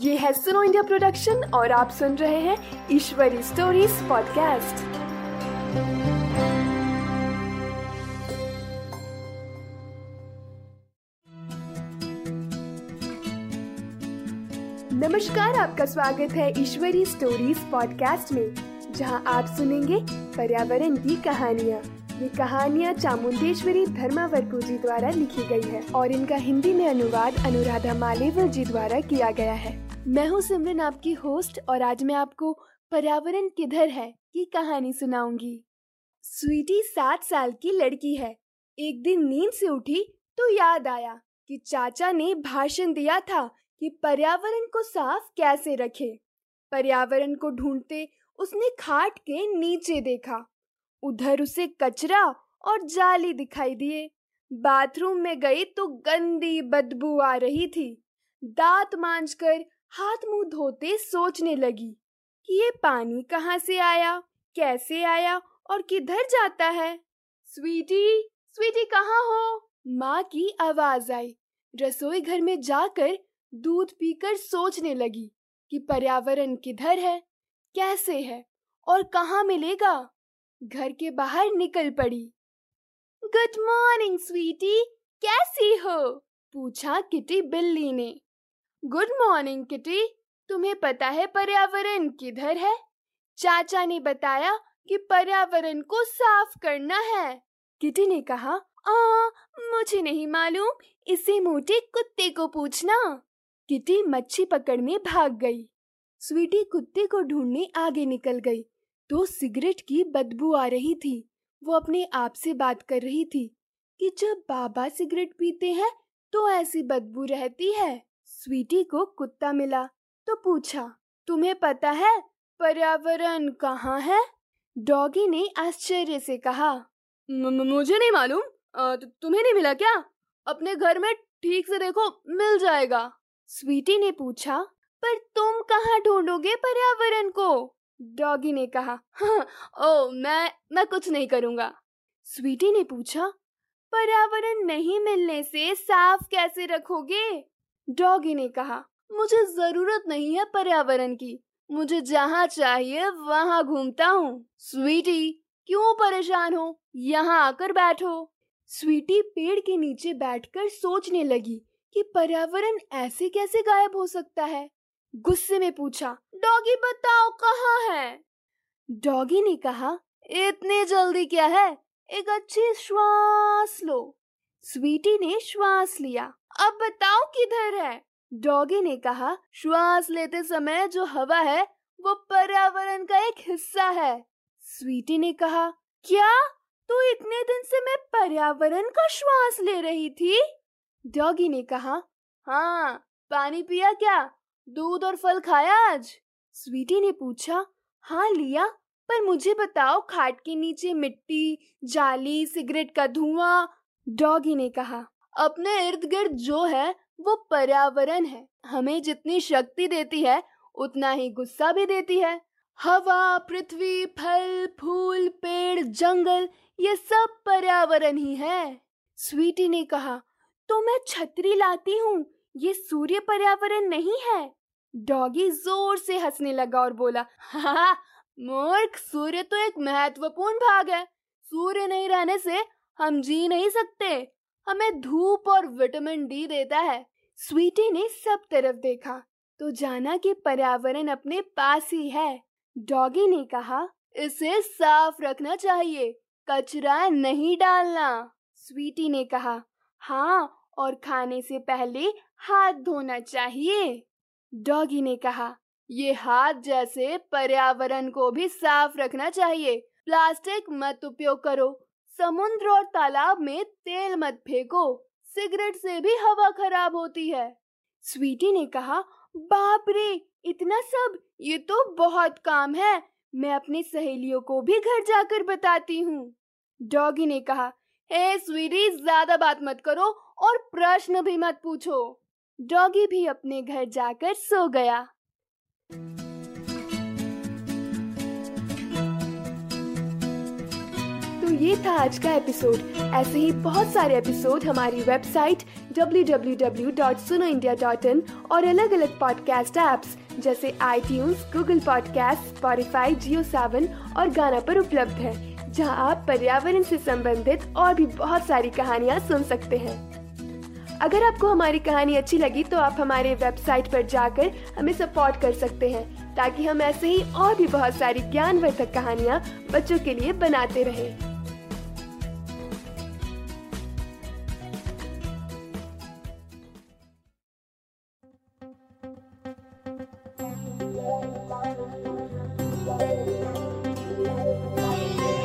ये है सुनो इंडिया प्रोडक्शन और आप सुन रहे हैं ईश्वरी स्टोरीज पॉडकास्ट। नमस्कार, आपका स्वागत है ईश्वरी स्टोरीज पॉडकास्ट में, जहाँ आप सुनेंगे पर्यावरण की कहानियाँ। ये कहानियाँ चामुंडेश्वरी धर्मावर्कू जी द्वारा लिखी गई है और इनका हिंदी में अनुवाद अनुराधा मालेवर जी द्वारा किया गया है। मैं हूँ सिमरन, आपकी होस्ट, और आज मैं आपको पर्यावरण किधर है की कहानी सुनाऊँगी। स्वीटी सात साल की लड़की है। एक दिन नींद से उठी तो याद आया कि चाचा ने भाषण दिया था कि पर्यावरण को साफ़ कैसे रखे। पर्यावरण को ढूंढते उसने खाट के नीचे देखा। उधर उसे कचरा और जाली दिखाई दिए। बाथरूम में गई तो गंदी बदबू आ रही थी। दांत मांझकर हाथ मुँह धोते सोचने लगी कि ये पानी कहाँ से आया, कैसे आया और किधर जाता है। स्वीटी स्वीटी कहाँ हो? माँ की आवाज़ आई। रसोई घर में जाकर दूध पीकर सोचने लगी कि पर्यावरण किधर है, कैसे है और कहाँ मिलेगा। घर के बाहर निकल पड़ी। गुड मॉर्निंग, स्वीटी, कैसी हो? पूछा किटी बिल्ली ने। Good morning Kitty. तुम्हें पता है पर्यावरण किधर है? चाचा ने बताया कि पर्यावरण को साफ़ करना है। किटी ने कहा आ, मुझे नहीं मालूम। इसे मोटे कुत्ते को पूछना। किटी मच्छी पकड़ने भाग गई। स्वीटी कुत्ते को ढूँढने आगे निकल गई। तो सिगरेट की बदबू आ रही थी। वो अपने आप से बात कर रही थी कि जब बाबा सिगरेट पीते हैं तो ऐसी बदबू रहती है। स्वीटी को कुत्ता मिला तो पूछा तुम्हें पता है पर्यावरण कहाँ है? डॉगी ने आश्चर्य से कहा मुझे नहीं मालूम। तुम्हें नहीं मिला क्या? अपने घर में ठीक से देखो मिल जाएगा। स्वीटी ने पूछा पर तुम कहाँ ढूंढोगे पर्यावरण को? डॉगी ने कहा हाँ, ओ मैं मैं कुछ नहीं करूँगा। स्वीटी ने पूछा पर्यावरण नहीं मिलने से साफ़ कैसे रखोगे? डॉगी ने कहा, मुझे ज़रूरत नहीं है पर्यावरण की। मुझे जहाँ चाहिए, वहाँ घूमता हूँ। स्वीटी, क्यों परेशान हो? यहाँ आकर बैठो। स्वीटी पेड़ के नीचे बैठकर सोचने लगी कि पर्यावरण ऐसे कैसे गायब हो सकता है। गुस्से में पूछा, डॉगी बताओ, कहाँ है? डॉगी ने कहा, इतनी जल्दी क्या है? एक अच्छी श्वास लो। स्वीटी ने श्वास लिया। अब बताओ किधर है? डॉगी ने कहा, श्वास लेते समय जो हवा है, वो पर्यावरण का एक हिस्सा है। स्वीटी ने कहा, क्या? तो इतने दिन से मैं पर्यावरण का श्वास ले रही थी? डॉगी ने कहा हाँ पानी पिया क्या? दूध और फल खाया आज? स्वीटी ने पूछा हाँ लिया, पर मुझे बताओ खाट के नीचे मिट्टी, जाली, सिगरेट का धुआँ? डॉगी ने कहा अपने इर्द गिर्द जो है, वो पर्यावरण है। हमें जितनी शक्ति देती है, उतना ही गुस्सा भी देती है। हवा, पृथ्वी, फल, फूल, पेड़, जंगल, ये सब पर्यावरण ही है। स्वीटी ने कहा तो मैं छतरी लाती हूँ, ये सूर्य पर्यावरण नहीं है? डॉगी ज़ोर से हंसने लगा और बोला हाँ मूर्ख, सूर्य तो एक महत्वपूर्ण भाग है। सूर्य नहीं रहने से हम जी नहीं सकते। हमें धूप और विटामिन डी देता है। स्वीटी ने सब तरफ़ देखा तो जाना कि पर्यावरण अपने पास ही है। डॉगी ने कहा, इसे साफ़ रखना चाहिए, कचरा नहीं डालना। स्वीटी ने कहा हाँ और खाने से पहले हाथ धोना चाहिए। डॉगी ने कहा, ये हाथ जैसे पर्यावरण को भी साफ़ रखना चाहिए। प्लास्टिक मत उपयोग करो समुद्र और तालाब में तेल मत फेंको, सिगरेट से भी हवा खराब होती है। स्वीटी ने कहा, बाप रे, इतना सब? ये तो बहुत काम है। मैं अपनी सहेलियों को भी घर जाकर बताती हूँ। डॉगी ने कहा, हे स्वीटी, ज़्यादा बात मत करो और प्रश्न भी मत पूछो। डॉगी भी अपने घर जाकर सो गया। ये था आज का एपिसोड ऐसे ही बहुत सारे एपिसोड हमारी वेबसाइट www.sunoindia.in और अलग अलग पॉडकास्ट ऐप्स जैसे आई Google podcast Spotify Jio Saavn और गाना पर उपलब्ध है, जहाँ आप पर्यावरण से संबंधित और भी बहुत सारी कहानियाँ सुन सकते हैं। अगर आपको हमारी कहानी अच्छी लगी तो आप हमारे वेबसाइट पर जाकर हमें सपोर्ट कर सकते हैं, ताकि हम ऐसे ही और भी बहुत सारी ज्ञानवर्धक कहानियाँ बच्चों के लिए बनाते रहें। Thank you.